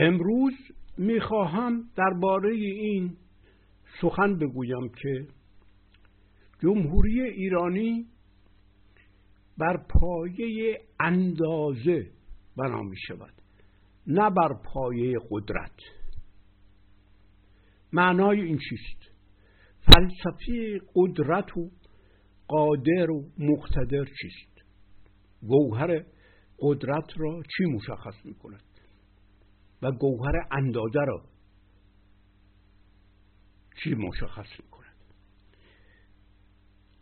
امروز می‌خواهم درباره این سخن بگویم که جمهوری ایرانی بر پایه اندازه بنا می شود نه بر پایه قدرت. معنای این چیست؟ فلسفه قدرت و قادر و مقتدر چیست؟ گوهر قدرت را چی مشخص می کند و گوهر اندازه را چی مشخص می کند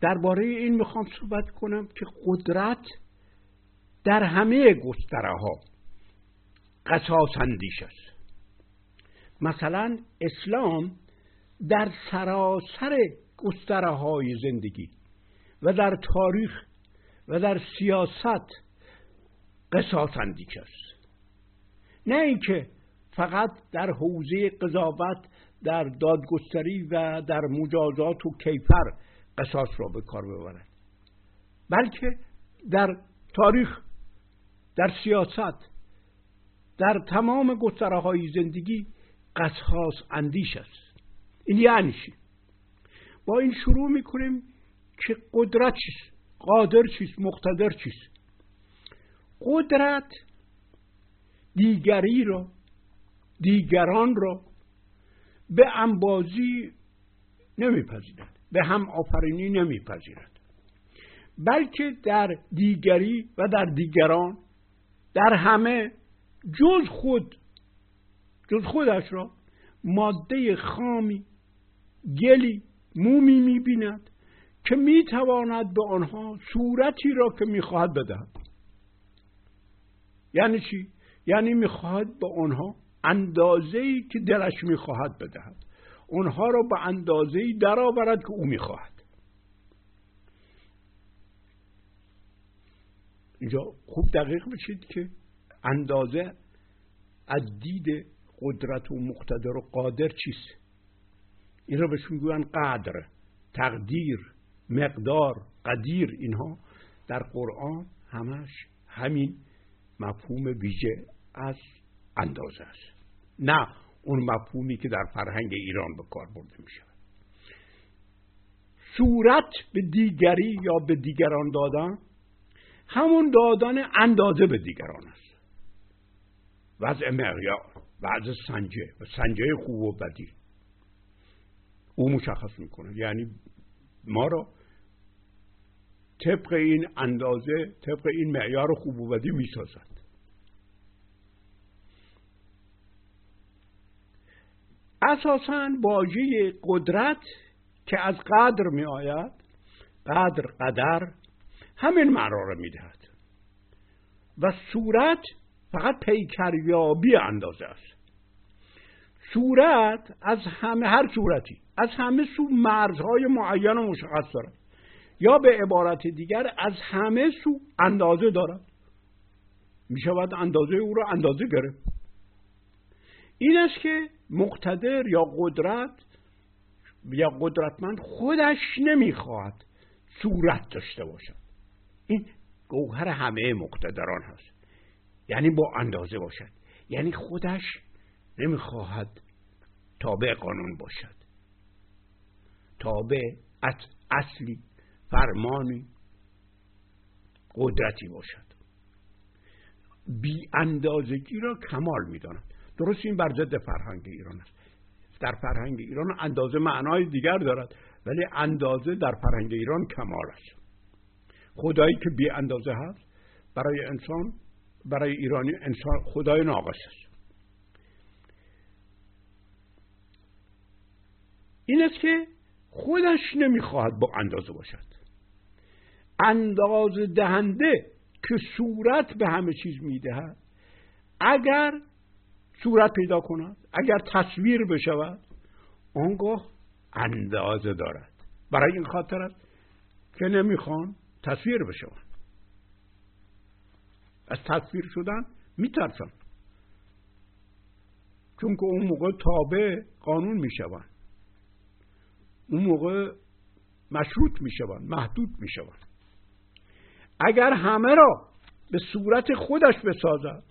درباره این می‌خوام صحبت کنم که قدرت در همه گستره ها قصاص اندیش است. مثلا اسلام در سراسر گستره های زندگی و در تاریخ و در سیاست قصاص اندیش است. نه اینکه فقط در حوزه قضاوت در دادگستری و در مجازات و کیفر قصاص را به کار ببرد. بلکه در تاریخ در سیاست در تمام گستره های زندگی قصاص اندیش است. این یعنی چی؟ با این شروع می‌کنیم که قدرت چیست؟ قادر چیست؟ مقتدر چیست؟ قدرت دیگری را دیگران را به انبازی نمیپذیرد به هم آفرینی نمیپذیرد بلکه در دیگری و در دیگران در همه جز خود جز خودش را ماده خامی گلی مومی می‌بیند که می‌تواند به آنها صورتی را که می‌خواهد بدهد. یعنی چی؟ یعنی می‌خواهد به آنها اندازه ای که دلش می‌خواهد بدهد. اونها را به اندازه ای درآورد که او می‌خواهد. اینجا خوب دقیق بشید که اندازه از دید قدرت و مقتدر و قادر چیست؟ این را بهش می‌گوین قدر تقدیر مقدار قدیر. اینها در قرآن همش همین مفهوم ویژه از اندازه است. نه اون مفهومی که در فرهنگ ایران به کار برده می شود صورت به دیگری یا به دیگران دادن همون دادن اندازه به دیگران است. وضع معیار وضع سنجه و سنجه خوب و بدی. او مشخص می‌کنه. یعنی ما را طبق این اندازه طبق این معیار خوب و بدی می‌سازد. اساسا واژه قدرت که از قدر می آید قدر قدر همین معنا را می دهد و صورت فقط پیکریابی اندازه است. صورت از همه هر صورتی از همه سو مرزهای معین و مشخص دارد. یا به عبارت دیگر از همه سو اندازه دارد. می شود اندازه او را اندازه گرفت. این است که مقتدر یا قدرت یا قدرتمند خودش نمی‌خواهد صورت داشته باشد. این گوهر همه مقتدران هست. یعنی با اندازه باشد. یعنی خودش نمی‌خواهد تابع قانون باشد. تابع اصلی فرمانی قدرتی باشد. بی اندازگی را کمال می‌داند. درست این بر ضد فرهنگ ایران است. در فرهنگ ایران اندازه معنای دیگر دارد ولی اندازه در فرهنگ ایران کمال است. خدایی که بی اندازه هست برای انسان برای ایرانی انسان خدای ناقص است. این است که خودش نمی‌خواهد با اندازه باشد. اندازه دهنده که صورت به همه چیز می‌دهد اگر صورت پیدا کند اگر تصویر بشود آنگاه اندازه دارد. برای این خاطر است که نمی‌خوان تصویر بشوند. از تصویر شدن میترسن چون که اون موقع تابع قانون می‌شوند. اون موقع مشروط می‌شوند محدود می‌شوند. اگر همه را به صورت خودش بسازد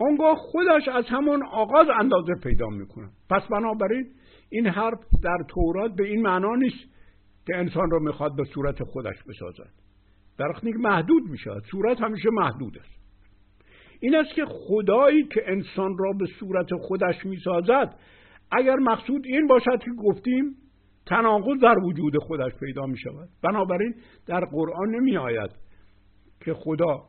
آنگاه خودش از همون آغاز اندازه پیدا می‌کنه. پس بنابراین این حرف در تورات به این معنا نیست که انسان را می‌خواد به صورت خودش بسازد. در که محدود میشه. صورت همیشه محدود است. این است که خدایی که انسان را به صورت خودش می‌سازد اگر مقصود این باشد که گفتیم تناقض در وجود خودش پیدا می شود بنابراین در قرآن نمی آید که خدا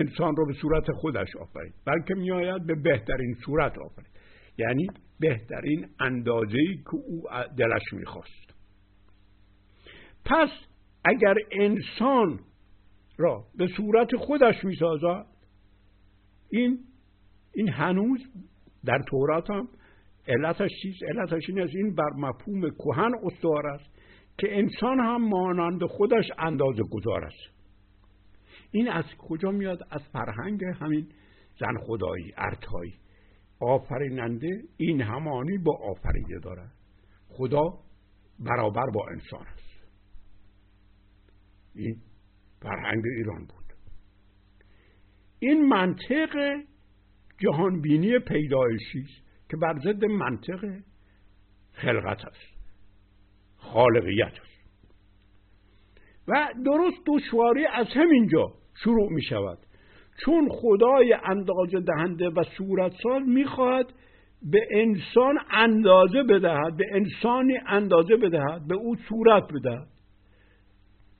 انسان را به صورت خودش آفرید بلکه می آید به بهترین صورت آفرید. یعنی بهترین اندازه ای که او دلش می‌خواست. پس اگر انسان را به صورت خودش می‌سازد این این هنوز در تورات هم علتش چیست؟ علتش این است این بر مفهوم کهن استوار است که انسان هم مانند خودش اندازه گذار است. این از کجا میاد؟ از فرهنگ همین زن خدایی ارتایی. آفریننده این همانی با آفریده دارد خدا برابر با انسان است. این فرهنگ ایران بود. این منطق جهانبینی پیدایشی است که بر ضد منطق خلقت است. خالقیت است. و درست دشواری از همینجا شروع می شود چون خدای اندازه دهنده و صورت ساز می‌خواهد به انسان اندازه بدهد به انسانی اندازه بدهد به او صورت بدهد.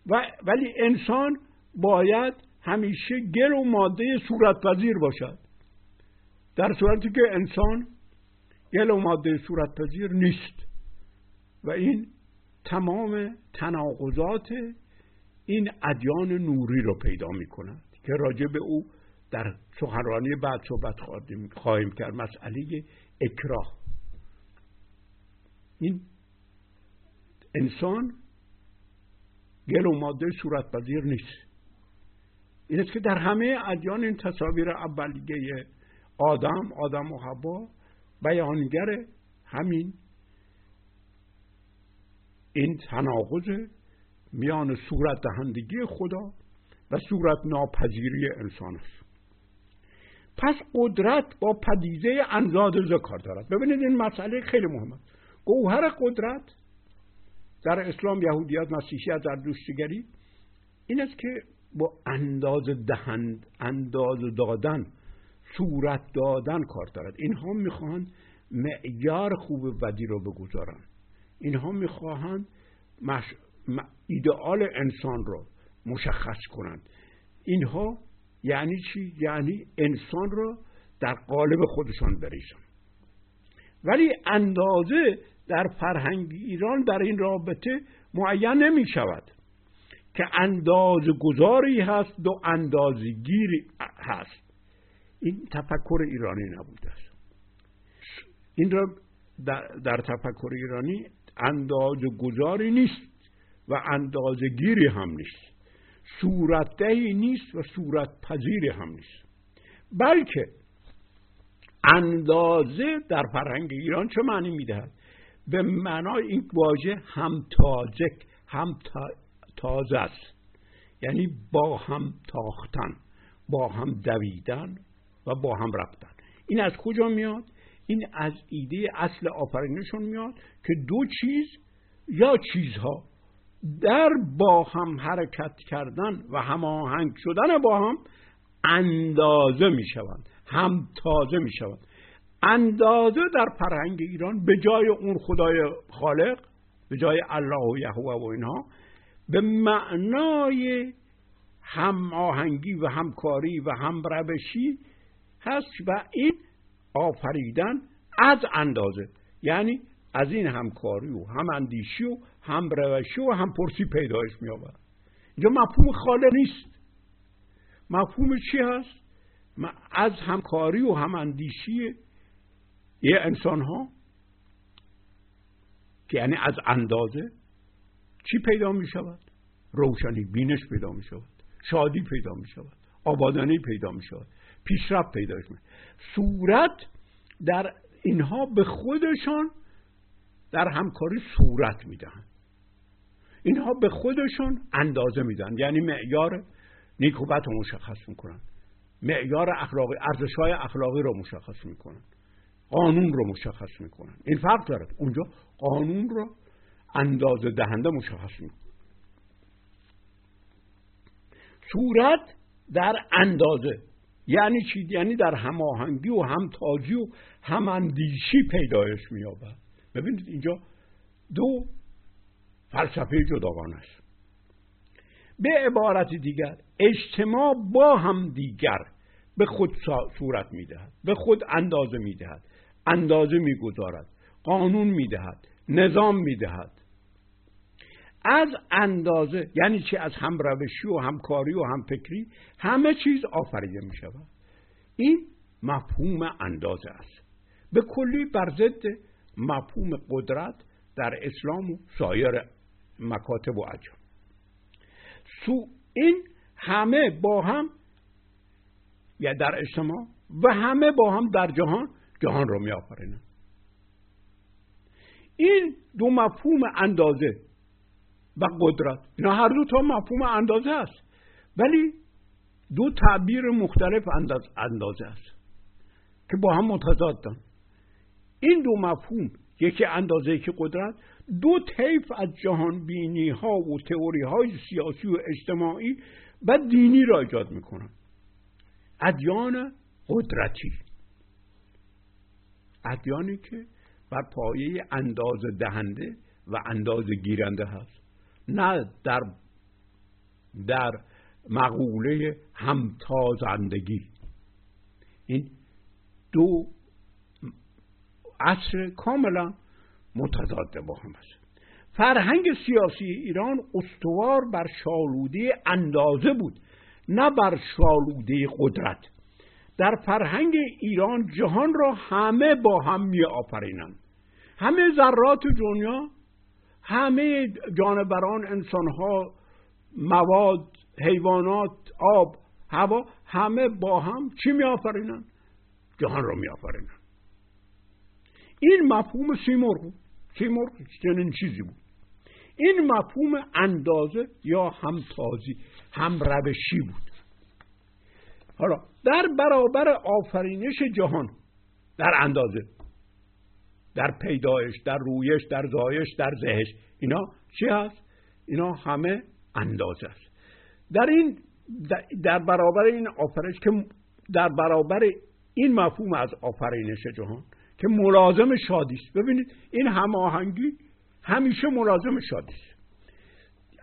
و ولی انسان باید همیشه گل و ماده صورت پذیر باشد. در صورتی که انسان گل و ماده صورت پذیر نیست. و این تمام تناقضات این ادیان نوری رو پیدا می کند که راجع به او در سخنرانی بعد صحبت خواهیم کرد. مسئله اکراه. این انسان گل و ماده صورت پذیر نیست. این است که در همه ادیان این تصاویر اولیه آدم آدم و حوا بیانگر همین. این تناقض میان صورت دهندگی خدا و صورت ناپذیری انسان است. پس قدرت با پدیده اندازه کار دارد. ببینید این مسئله خیلی مهمه. گوهر قدرت در اسلام یهودیت مسیحیت در دوستگری این است که با انداز دهند انداز دادن صورت دادن کار دارد. اینها می‌خواهند معیار خوب بدی رو بگذارن. اینها می‌خواهند مش... ایدئال انسان رو مشخص کنند. اینها یعنی چی؟ یعنی انسان رو در قالب خودشان بریزن. ولی اندازه در فرهنگ ایران در این رابطه معین نمی شود که اندازه گذاری هست و اندازگیری هست. این تفکر ایرانی نبوده است. این را در, در تفکر ایرانی اندازه گذاری نیست. و اندازه گیری هم نیست. صورتدهی نیست و صورت پذیری هم نیست. بلکه اندازه در فرهنگ ایران چه معنی می‌دهد؟ به معنای این واژه هم تازه هم تازه است. یعنی با هم تاختن با هم دویدن و با هم رفتن. این از کجا میاد؟ این از ایده اصل آفرینشون میاد که دو چیز یا چیزها در با هم حرکت کردن و هماهنگ شدن با هم اندازه می شوند هم تازه می شوند اندازه در فرهنگ ایران به جای اون خدای خالق به جای الله و یهوه و اینها به معنای هم آهنگی و همکاری و هم روشی هست و این آفریدن از اندازه. یعنی از این همکاری و هم اندیشی و هم روشی و هم پرسی پیدایش می آورد اینجا مفهوم خاله نیست. مفهوم چی هست؟ از همکاری و هم اندیشی یه انسان ها که یعنی از اندازه چی پیدا می شود روشنی بینش پیدا می شود شادی پیدا می شود آبادانی پیدا می شود پیشرفت پیدا می صورت در اینها به خودشان در همکاری صورت می‌دهند. اینها به خودشون اندازه میدن. یعنی معیار نیک و بد رو مشخص می‌کنن. معیار اخلاقی ارزش های اخلاقی رو مشخص می‌کنن. قانون رو مشخص می‌کنن. این فرق دارد اونجا قانون رو اندازه دهنده مشخص می‌کنن. صورت در اندازه. یعنی چی؟ یعنی در هماهنگی و همتازی و هماندیشی پیدایش مییابد. ببینید اینجا دو فلسفه جداگانه است به عبارت دیگر اجتماع با هم دیگر به خود صورت می‌دهد به خود اندازه می‌دهد اندازه می‌گذارد قانون می‌دهد نظام می‌دهد. از اندازه یعنی چی؟ از همروشی و همکاری و همفکری همه چیز آفریده می شود این مفهوم اندازه است. به کلی بر ضد مفهوم قدرت در اسلام و سایر مکاتب و اجام سو این همه با هم یا در اجتماع و همه با هم در جهان جهان رو می آفرینن این دو مفهوم اندازه و قدرت اینا هر دو تا مفهوم اندازه است ولی دو تعبیر مختلف انداز اندازه است که با هم متضادن. این دو مفهوم یکی اندازه که قدرت دو طیف از جهان بینی ها و تئوری های سیاسی و اجتماعی و دینی را ایجاد می‌کنن. ادیان قدرتی. ادیانی که بر پایه اندازه دهنده و اندازه گیرنده هست. نه در در مقوله همتازندگی. این دو عصر کاملا متضاد با هم است. فرهنگ سیاسی ایران استوار بر شالوده اندازه بود نه بر شالوده قدرت. در فرهنگ ایران جهان را همه با هم می آفرینند همه ذرات دنیا همه جانوران انسانها مواد حیوانات آب هوا همه با هم چی می آفرینن؟ جهان را می آفرینن این مفهوم سیمرغ. سیمرغ چنین چیزی بود. این مفهوم اندازه یا همتازی هم روشی بود. حالا در برابر آفرینش جهان در اندازه در پیدایش در رویش در زایش در زهش اینا چی هست؟ اینا همه اندازه است. در این در برابر این آفرینش که در برابر این مفهوم از آفرینش جهان که ملازم شادی است. ببینید این هماهنگی همیشه ملازم شادی است.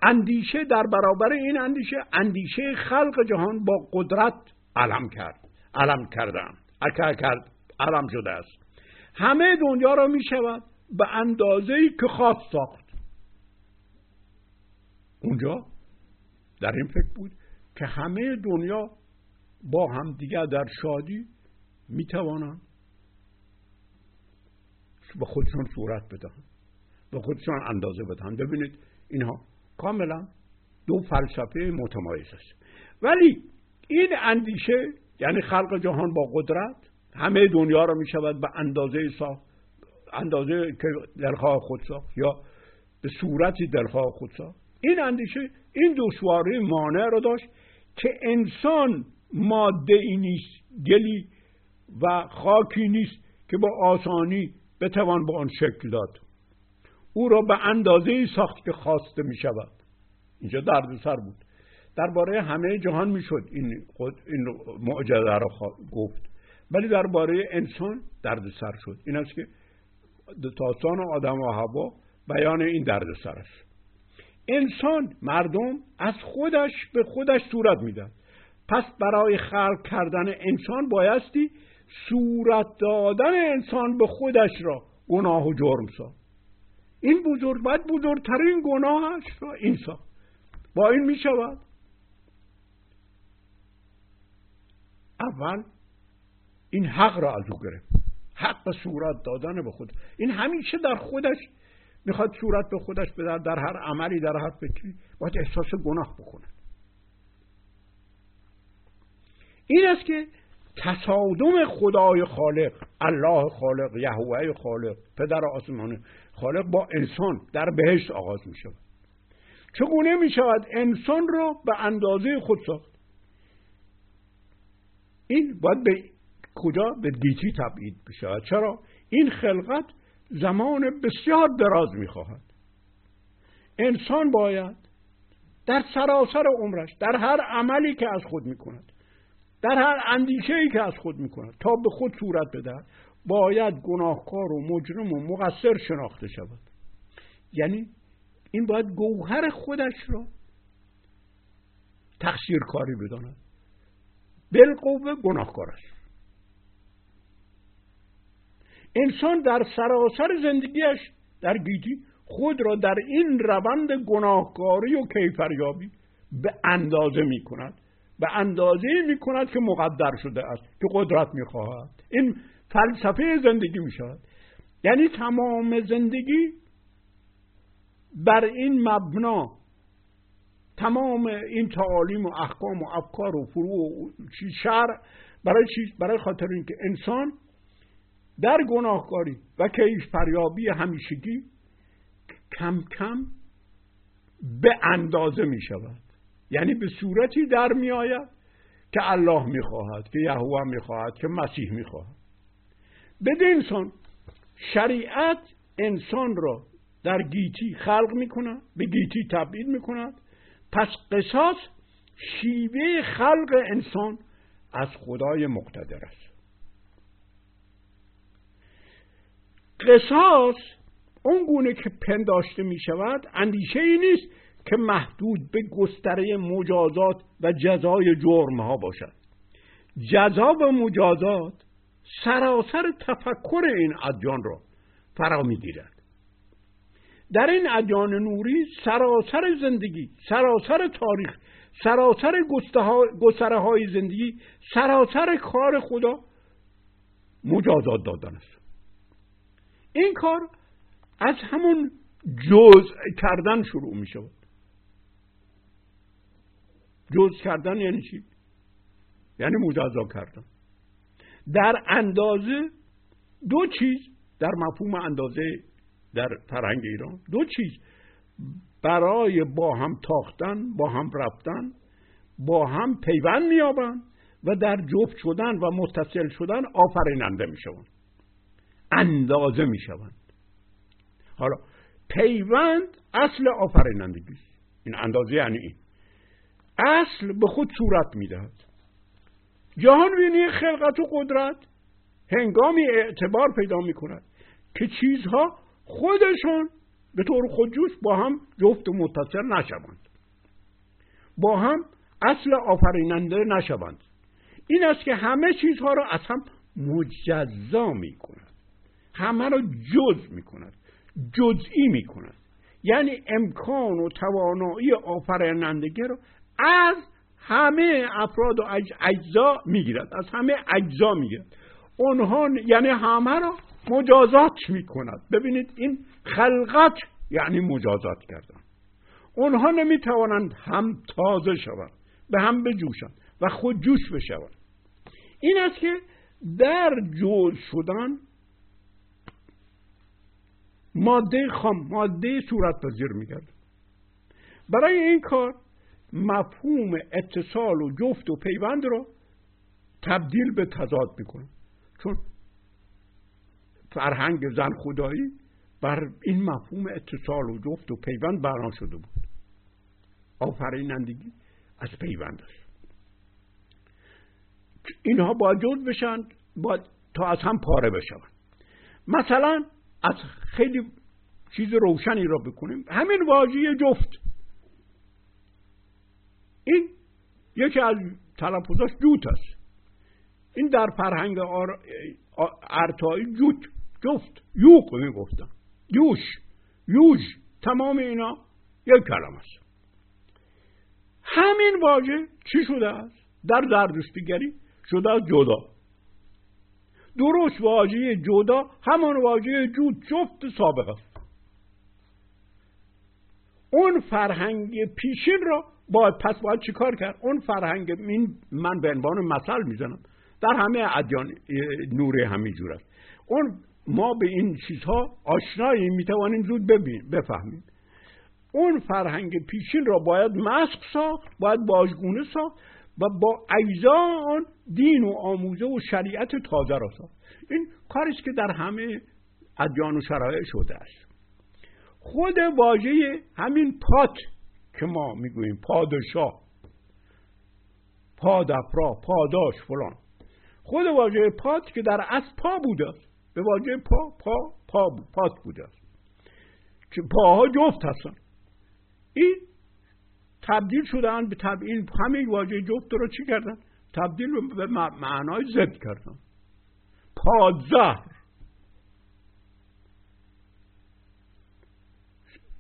اندیشه در برابر این اندیشه اندیشه خلق جهان با قدرت علم کرد علم کردن کرد علم شده است. همه دنیا را می شود به اندازه که خواست ساخت. اونجا در این فکر بود که همه دنیا با هم دیگر در شادی می توانند به خودشون صورت بدهند به خودشون اندازه بدهند ببینید اینها کاملا دو فلسفه متمایز است ولی این اندیشه یعنی خلق جهان با قدرت همه دنیا را می شود به اندازه ساخت اندازه که دلخواه خود ساخت یا به صورتی دلخواه خود ساخت. این اندیشه این دشواری مانع را داشت که انسان ماده ای نیست گلی و خاکی نیست که با آسانی بتوان به آن شکل داد. او را به اندازه ساخت که خواسته می شود اینجا درد سر بود. درباره همه جهان می‌شد این خود این معجزه را گفت. ولی درباره انسان درد سر شد. این است که داستان آدم و هوا بیان این درد سر است. انسان مردم از خودش به خودش صورت میدن پس برای خلق کردن انسان بایستی صورت دادن انسان به خودش را گناه و جرم سا این بزرگ باید بزرگترین گناهش را این با این می شود. اول این حق را از او گرفت. حق صورت دادن به خود. این همیشه در خودش می‌خواد صورت به خودش بده در هر عملی در هر فکری. باید احساس گناه بکنه. این است که تصادم خدای خالق الله خالق یهوه خالق پدر آسمانه خالق با انسان در بهشت آغاز می شود چگونه می شود انسان را به اندازه خود ساخت؟ این باید به کجا؟ به گیتی تبعید بشه چرا؟ این خلقت زمان بسیار دراز می‌خواهد. انسان باید در سراسر عمرش در هر عملی که از خود می‌کند در هر اندیشه ای که از خود می‌کند تا به خود صورت بدهد باید گناهکار و مجرم و مقصر شناخته شود. یعنی این باید گوهر خودش را تقصیر کاری بداند. بالقوه گناهکار است انسان در سراسر زندگیش در گیتی خود را در این روند گناهکاری و کیفریابی به اندازه می کند به اندازه می کند که مقدر شده است که قدرت می خواهد این فلسفه زندگی می شود یعنی تمام زندگی بر این مبنا تمام این تعالیم و احکام و افکار و فروع و شرع برای چی برای خاطر اینکه انسان در گناهکاری و کیش پریابی همیشگی کم کم به اندازه می شود یعنی به صورتی در می آید که الله می خواهد که یهوه می خواهد که مسیح می خواهد. بدین انسان شریعت انسان را در گیتی خلق می کند به گیتی تبعید می کند. پس قصاص شیوه خلق انسان از خدای مقتدر است. قصاص اون گونه که پنداشته می شود اندیشه ای نیست که محدود به گستره مجازات و جزای جرم ها باشد. جزا و مجازات سراسر تفکر این ادیان را فرا می‌گیرد. در این ادیان نوری سراسر زندگی سراسر تاریخ سراسر گستره های زندگی سراسر کار خدا مجازات دادن است. این کار از همون جزء کردن شروع می شود جزء کردن یعنی چی؟ یعنی مجازا کردن. در اندازه دو چیز در مفهوم اندازه در فرهنگ ایران دو چیز. برای با هم تاختن با هم رفتن با هم پیوند میابند و در جفت شدن و متصل شدن آفریننده می‌شوند. اندازه می‌شوند. حالا پیوند اصل آفرینندگی این اندازه یعنی این. اصل به خود صورت می‌دهد. جهان بینی خلقت و قدرت هنگامی اعتبار پیدا می کند که چیزها خودشون به طور خودجوش با هم جفت و متصل نشوند. با هم اصل آفریننده نشوند. این است که همه چیزها را از هم مجزا می کند همه را جز می کند جزئی می کند یعنی امکان و توانایی آفرینندگی را از همه افراد و اجزا می‌گیرد. از همه اجزا می‌گیرد. اونها یعنی همه را مجازات می‌کند. ببینید این خلقت یعنی مجازات کردن. اونها نمی‌توانند هم تازه شوند به هم بجوشند و خود جوش بشوند. این است که در جوز شدن ماده خام ماده صورت پذیر میگرد برای این کار مفهوم اتصال و جفت و پیوند را تبدیل به تضاد می‌کنه. چون فرهنگ زن خدایی بر این مفهوم اتصال و جفت و پیوند بنا شده بود. آفرینندگی از پیوند است. اینها باید جز بشن باید تا از هم پاره بشوند. مثلا از خیلی چیز روشنی را بکنیم. همین واژه جفت. این یکی از تلفظاش جوت است. این در فرهنگ ارتایی جوت جفت یوق می‌گفتن. یوش یوش تمام اینا یک کلم است. همین واژه چی شده است؟ در زردشتیگری شده است جدا. درست واژه جدا همان واژه جود جفت سابق است. اون فرهنگ پیشین را باید پس باید چیکار کرد؟ اون فرهنگ من به عنوان مثل می‌زنم. در همه ادیان نور همینجور است. اون ما به این چیزها آشنایی می‌توانیم زود بفهمیم. اون فرهنگ پیشین را باید مسخ ساخت باید باجگونه ساخت و با اجزا آن دین و آموزه و شریعت تازه را ساخت. این کاریست که در همه ادیان و شرایع شده است. خود واژه همین پات که ما می‌گوییم پادشاه پادفرا پاداش فلان. خود واژه پات که در اصل پا بوده به واژه پا پا پا پات بوده است. که پاها جفت هستن. این تبدیل شدن به تبدیل همه واژه جفت رو چی کردن؟ تبدیل به معنای زد کردن. پادزهر.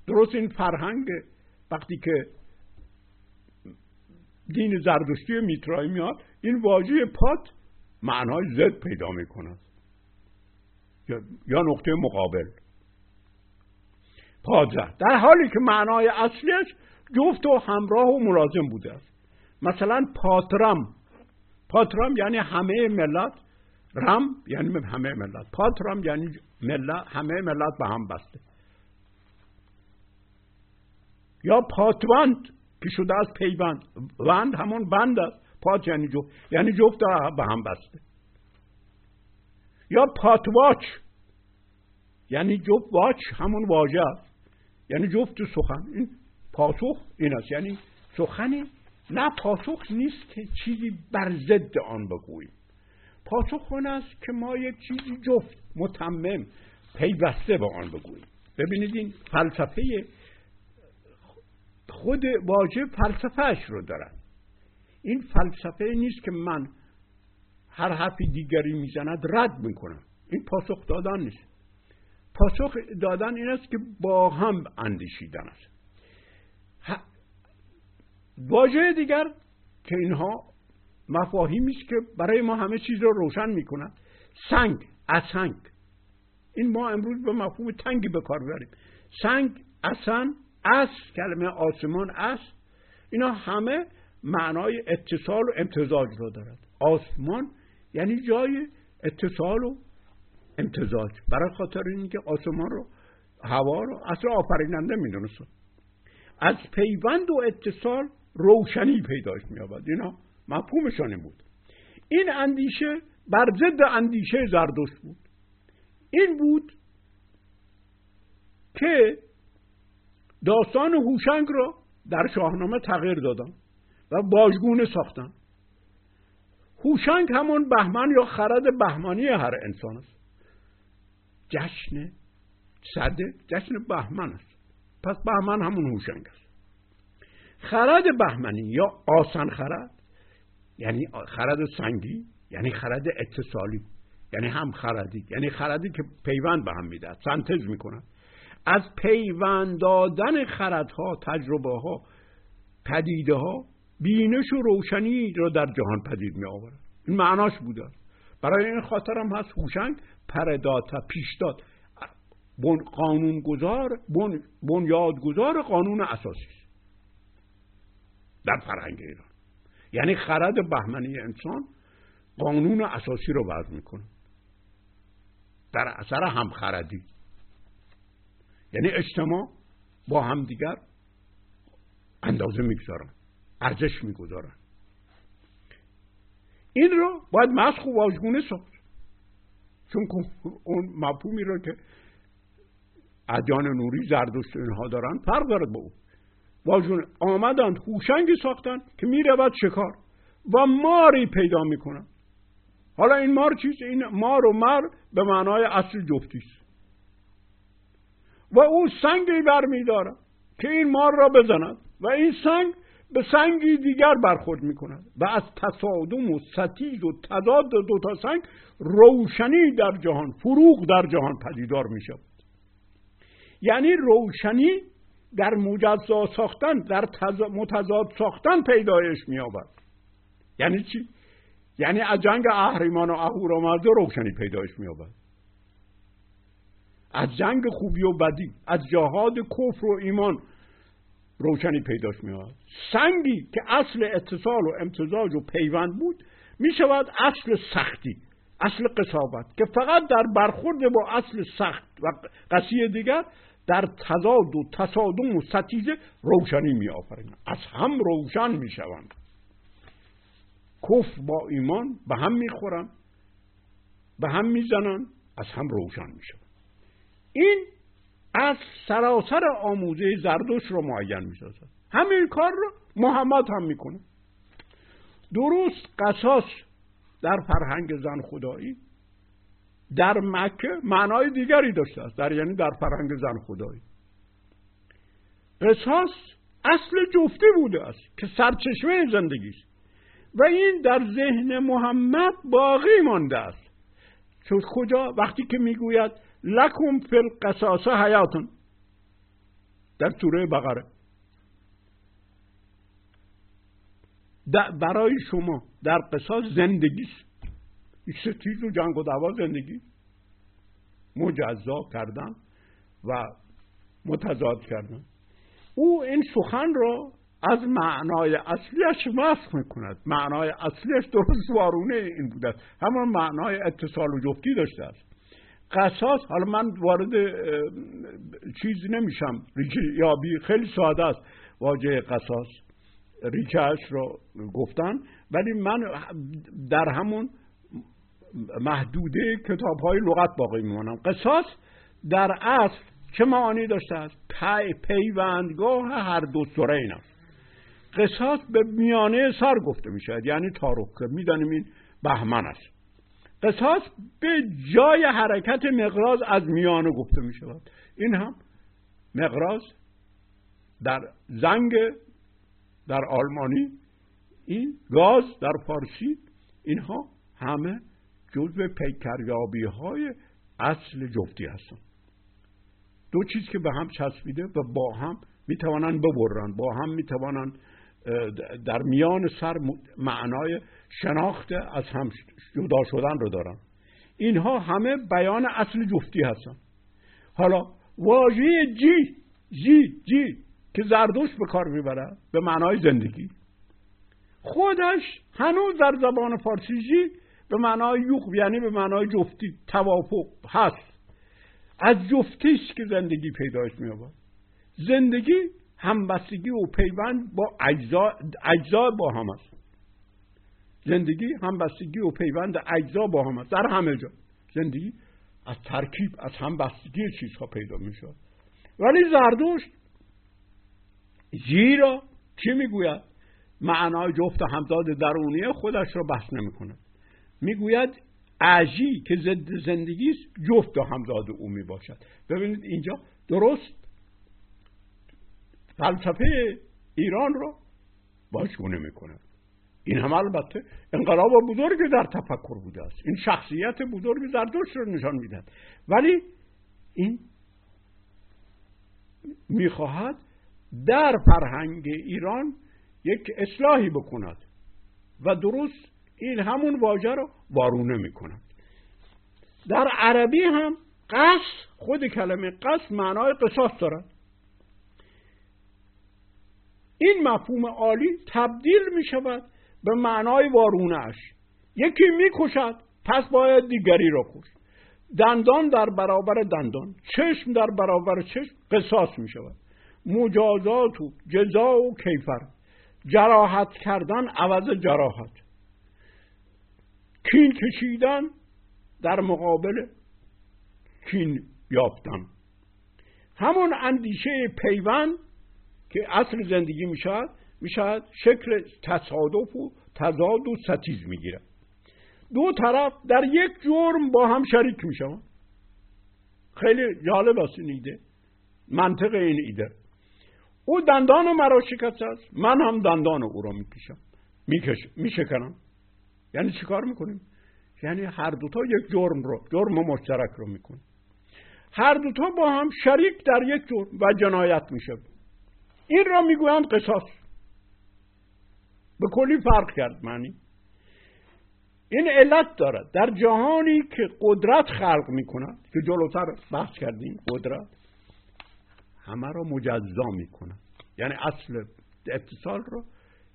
درست این فرهنگ وقتی که دین زردشتی میترایی میاد این واژه پات معنای زد پیدا می‌کند یا نقطه مقابل. پادزه. در حالی که معنای اصلیش جفت و همراه و ملازم بوده است. مثلا پاترم. پاترم یعنی همه ملت. رم یعنی همه ملت. پاترم یعنی ملت. همه ملت به هم بسته. یا پاتوند که شده از پیوند. وند همون بند است. پات یعنی جفت یعنی جفت به هم بسته. یا پاتواچ یعنی جفت واچ همون واژه است. یعنی جفت سخن. این پاسخ این است. یعنی سخنی نه پاسخ نیست که چیزی بر ضد آن بگوییم. پاسخ اون است که ما یک چیزی جفت متمم پیوسته به آن بگوییم. ببینید این فلسفه خود واژه فلسفهش رو دارد این فلسفه نیست که من هر حرفی دیگری می‌زند رد می‌کنم. این پاسخ دادن نیست. پاسخ دادن این است که با هم اندیشیدن است. واژه دیگر که اینها مفاهیمی است که برای ما همه چیز رو روشن می‌کنند سنگ اسنگ این ما امروز به مفهوم تنگی به کار بریم سنگ اسن اس کلمه آسمان اس اینا همه معنای اتصال و امتزاج رو دارد آسمان یعنی جای اتصال و امتزاج برای خاطر اینکه آسمان رو هوا رو اصلا آفریننده می‌دونست از پیوند و اتصال روشنی پیداش میابد اینا مفهومشان بود. این اندیشه بر ضد اندیشه زردوش بود. این بود که داستان هوشنگ رو در شاهنامه تغییر دادن و باجگونه ساختن هوشنگ همون بهمن یا خرد بهمانی هر انسان است. جشن صده جشن بهمن است. پس بهمن همون هوشنگ است. خرد بهمنی یا آسان خرد یعنی خرد سنگی یعنی خرد اتصالی یعنی هم خردی یعنی خردی که پیوند به هم میده سنتز می‌کنه از پیوند دادن خردها تجربه ها پدیده ها بینش و روشنی را در جهان پدید می آورد این معناش بوده. برای این خاطر هم هست هوشنگ پرداد و پیشداد. بن قانون گذار بن بنیاد گذار قانون اساسی در فرهنگ ایران. یعنی خرد بهمنی انسان قانون اساسی رو وضع می‌کنه. در اثر همخردی. یعنی اجتماع با همدیگر اندازه می‌گذارن ارزش می‌گذارن. این رو باید مسخ و واژگونه ساخت. چون اون مفهومی رو که ادیان نوری زردشت اینها دارن فرق دارد با اون. واژگونه آمدند هوشنگی ساختن که می‌رود شکار و ماری پیدا می‌کنن. حالا این مار چیست این مار و مر به معنای اصل جفتیست و او سنگی برمیدارد که این مار را بزند و این سنگ به سنگی دیگر برخورد می کند و از تصادم و ستیز و تضاد دو تا سنگ روشنی در جهان فروغ در جهان پدیدار می شود یعنی روشنی در مجزا ساختن در متضاد ساختن پیدایش می آورد یعنی چی؟ یعنی از جنگ اهریمان و اهورامزدا روشنی پیدایش می آورد از جنگ خوبی و بدی از جهاد کفر و ایمان روشنی پیداش میاد سنگی که اصل اتصال و امتزاج و پیوند بود می شود اصل سختی اصل قصابت که فقط در برخورد با اصل سخت و قصی دیگر در تضاد و تصادم و ستیزه روشنی می آفرین از هم روشن می شوند کف با ایمان به هم می‌خورن به هم می‌زنن از هم روشن میشه این از سراسر آموزه زردوش رو معین می‌سازد. همین کار رو محمد هم می‌کنه. درست قصاص در فرهنگ زن خدایی در مکه معنای دیگری داشته است. در یعنی در فرهنگ زن خدایی. قصاص اصل جفتی بوده است که سرچشمه زندگی است و این در ذهن محمد باقی مانده است. چون کجا وقتی که می‌گوید لکم فی القصاص حیاتون در سوره بقره. برای شما در قصاص زندگی. ستیز و جنگ و دعوا زندگی. مجزا کردن و متضاد کردن. او این سخن را از معنای اصلیش مسخ می‌کند. معنای اصلیش درست وارونه این بوده همون معنای اتصال و جفتی داشته است. قصاص حالا من وارد چیزی نمیشم. یابی خیلی ساده است واژه قصاص. ریچهش رو گفتن. ولی من در همون محدوده کتاب های لغت باقی میمانم قصاص در اصل چه معانی داشته است؟ پی پیوندگاه هر دو سرین است. قصاص به میانه سر گفته می شود یعنی تاروک. که می‌دانیم این بهمن است. قصاص به جای حرکت مقراز از میانه گفته می شود. این هم مقراز در زنگ در آلمانی این گاز در فارسی اینها همه جزء پیکریابی های اصل جفتی هستند. دو چیز که به هم چسبیده و با هم می‌توانند ببرن با هم می‌توانند در میان سر معنای شناخت از هم جدا شدن رو دارن اینها همه بیان اصل جفتی هستن. حالا واژه جی جی جی که زردوش به کار می‌بره به معنای زندگی. خودش هنوز در زبان فارسی جی به معنای یوق یعنی به معنای جفتی توافق هست. از جفتیش که زندگی پیدایش میابد زندگی همبستگی و پیوند با اجزا, اجزا با هم است. زندگی همبستگی و پیوند اجزا با هم است. در همه جا. زندگی از ترکیب از همبستگی چیزها پیدا می شود ولی زردوشت زیرا چی می‌گوید؟ معنای جفت همداد درونی خودش را بحث نمی کند می‌گوید عجی که ضد زندگی است جفت همزاد او می باشد ببینید اینجا درست فلسفه ایران رو باشگونه می‌کنه این هم البته انقلاب بزرگی در تفکر بوده است. این شخصیت بزرگ زردشت رو نشان می‌دهد. ولی این می‌خواهد در فرهنگ ایران یک اصلاحی بکند و درست این همون واژه رو وارونه می‌کند. در عربی هم قص خود کلمه قص معنای قصاص دارد. این مفهوم عالی تبدیل می شود به معنای وارونهش یکی می کشد پس باید دیگری را کش. دندان در برابر دندان چشم در برابر چشم قصاص می شود مجازات و جزا و کیفر. جراحت کردن عوض جراحت. کین کشیدن در مقابل کین یافتن. همون اندیشه پیوند که اصل زندگی می‌شد می‌شد شکل تصادف و تضاد و ستیز می‌گیره. دو طرف در یک جرم با هم شریک میشن خیلی جالب است این ایده. منطق این ایده. او دندان مرا شکست است. من هم دندان او را می‌کشم. میکش میشکنم. یعنی چیکار می‌کنیم؟ یعنی هر دوتا یک جرم رو جرم مشترک رو می‌کنیم. هر دوتا با هم شریک در یک جرم و جنایت میشه این را می‌گویند قصاص. به کلی فرق کرد معنی. این علت دارد. در جهانی که قدرت خلق می‌کند که جلوتر بحث کردیم قدرت همه را مجزا می‌کند. یعنی اصل اتصال رو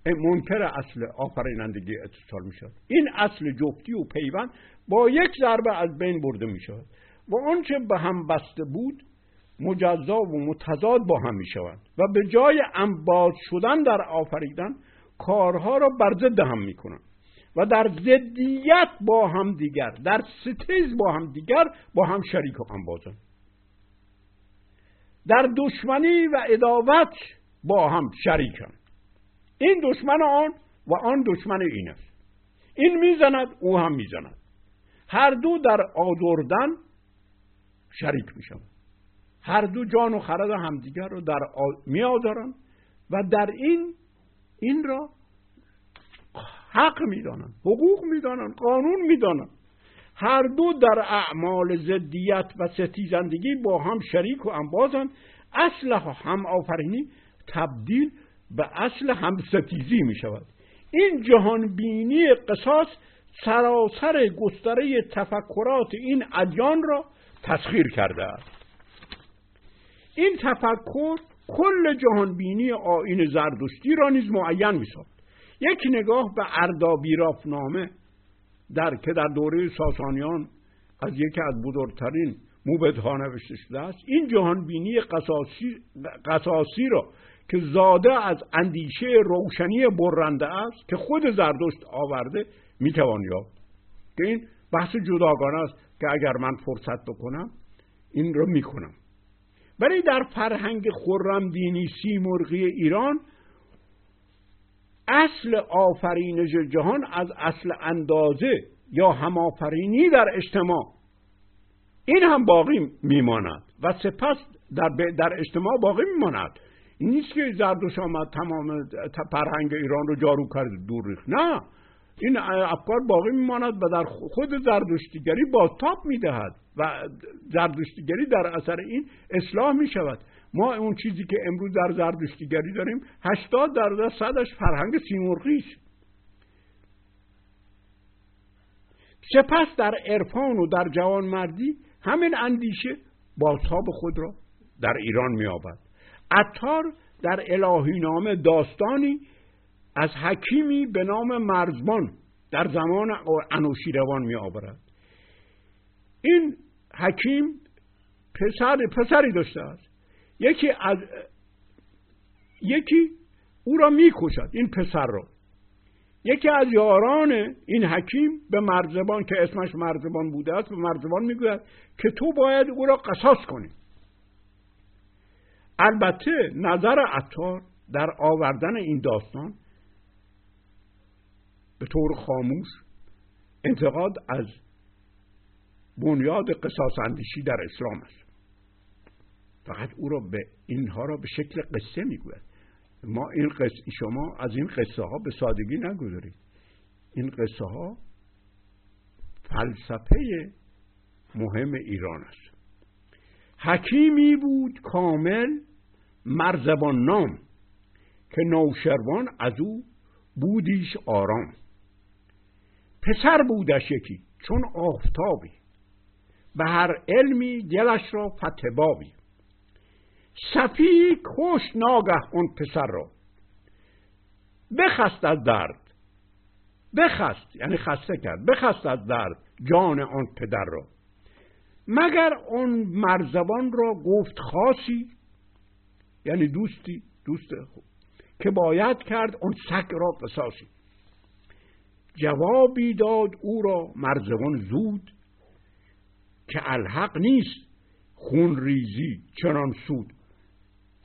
منکر اصل آفرینندگی اتصال می‌شد این اصل جفتی و پیوند با یک ضربه از بین برده می‌شد و آنچه به هم بسته بود مجزا و متضاد با هم می شوند و به جای انباز شدن در آفریدن کارها را بر ضد هم می کنند و در ضدیت با هم دیگر در ستیز با هم دیگر با هم شریک و انبازن در دشمنی و اداوت با هم شریکن. این دشمن آن و آن دشمن این است. این می‌زند او هم می‌زند. هر دو در آزردن شریک میشن هر دو جان و خرد همدیگر رو در آ... میآدارن و در این این را حق می‌دانن حقوق می‌دانن قانون می‌دانن. هر دو در اعمال زدیت و ستیزندگی با هم شریک و انبازن اصل هم آفرینی تبدیل به اصل هم ستیزی می شود این جهان بینی قصاص سراسر گستره تفکرات این ادیان را تسخیر کرده است. این تفکر کل جهان بینی آین زردشتی را نیز معین می یک نگاه به اردابیراف نامه در که در دوره ساسانیان از یکی از بزرگترین موبدها نوشته شده است. این جهان بینی قصاصی, قصاصی را که زاده از اندیشه روشنی برنده است که خود زردشت آورده می‌توان یافت. که این بحث جداگانه است که اگر من فرصت بکنم این رو می‌کنم. ولی در فرهنگ خرم دینی سیمرغی ایران اصل آفرینش جهان از اصل اندازه یا همآفرینی در اجتماع. این هم باقی میماند و سپس در, در اجتماع باقی میماند. این نیست که زردوش آمد تمام فرهنگ ایران رو جارو کرد دور ریخت. نه. این افکار باقی میماند و در خود زردشتیگری تاپ می‌دهد و زردشتیگری در اثر این اصلاح می‌شود. ما اون چیزی که امروز در زردشتیگری داریم هشتاد درصد صدش فرهنگ سیمرغی است. سپس در عرفان و در جوانمردی همین اندیشه بازتاب خود را در ایران مییابد. عطار در الهی نامه داستانی از حکیمی به نام مرزبان در زمان انوشیروان می آورد. این حکیم پسر پسری داشته است. یکی از یکی او را می‌کشد این پسر را. یکی از یاران این حکیم به مرزبان که اسمش مرزبان بوده است به مرزبان می‌گوید که تو باید او را قصاص کنی. البته نظر عطار در آوردن این داستان به طور خاموش انتقاد از بنیاد قصاص اندیشی در اسلام است. فقط او را به اینها را به شکل قصه می‌گوید. ما این قصه شما از این قصه ها به سادگی نگذارید. این قصه ها فلسفه مهم ایران است. حکیمی بود کامل مرزبان نام که نوشروان از او بودیش آرام. پسر بودش یکی چون آفتابی. به هر علمی دلش را فتبابی صفی کش ناگه اون پسر را. بخست از درد. بخست یعنی خسته کرد بخست از درد جان آن پدر را. مگر اون مرزبان را گفت خاصی؟ یعنی دوستی دوست خوب. که باید کرد اون سگ را قصاصی. جوابی داد او را. مرزبان زود که الحق نیست خون ریزی چنان سود.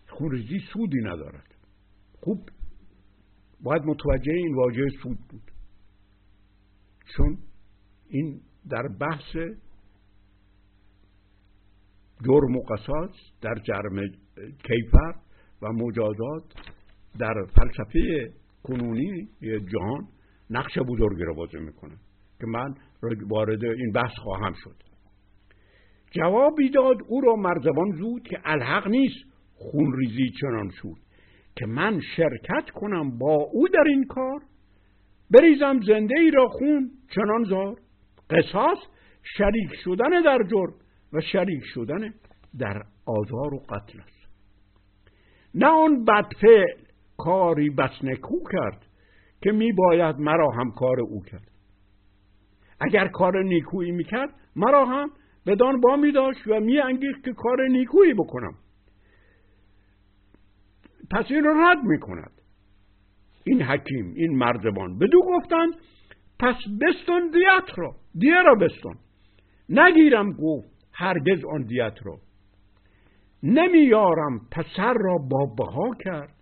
خون ریزی سودی ندارد. خوب باید متوجه این واژه سود بود. چون این در بحث جرم و قصاص در جرم کیفر و مجازات در فلسفه کنونی جهان نقش بزرگی را بازی می‌کنه که من وارد این بحث خواهم شد. جوابی داد او را مرزبان زود که الحق نیست خون ریزی چنان شد که من شرکت کنم با او در این کار بریزم زنده ای را خون چنان زار قصاص شریک شدن در جرم و شریک شدن در آزار و قتل است. نه آن بدفعل کاری بس نکو کرد که می باید مرا هم کار او کرد. اگر کار نیکویی می‌کرد مرا هم بدان با می داشت و می انگیخت که کار نیکویی بکنم. پس این رو رد می کند این حکیم این مردبان بدو گفتند پس بستون دیت را دیه را بستون نگیرم گفت هرگز آن دیت را. نمیارم پسر را با بها کرد.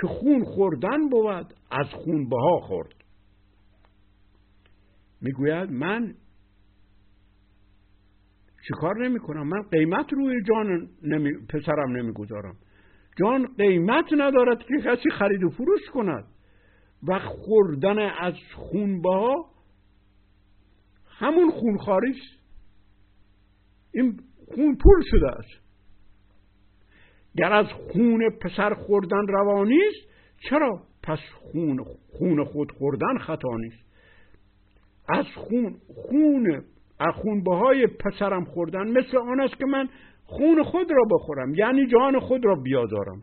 که خون خوردن بود از خون بها خورد. می‌گوید من چیکار نمی کنم من قیمت روی جان نمی... پسرم نمی‌گذارم. جان قیمت ندارد که کسی خرید و فروش کند. و خوردن از خونبها همون خونخاری است این خون پول شده است. گر از خون پسر خوردن روانی است چرا؟ پس خون خون خود خوردن خطا نیست. از خون خون از خونبه های پسرم خوردن مثل آن است که من خون خود را بخورم یعنی جان خود را بیازارم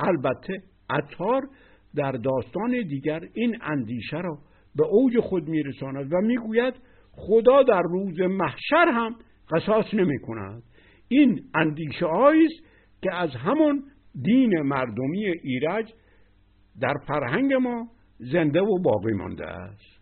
البته اتار در داستان دیگر این اندیشه را به اوج خود میرساند و می‌گوید خدا در روز محشر هم قصاص نمی کند این اندیشه است که از همون دین مردمی ایرج در فرهنگ ما زنده و باقی مانده است.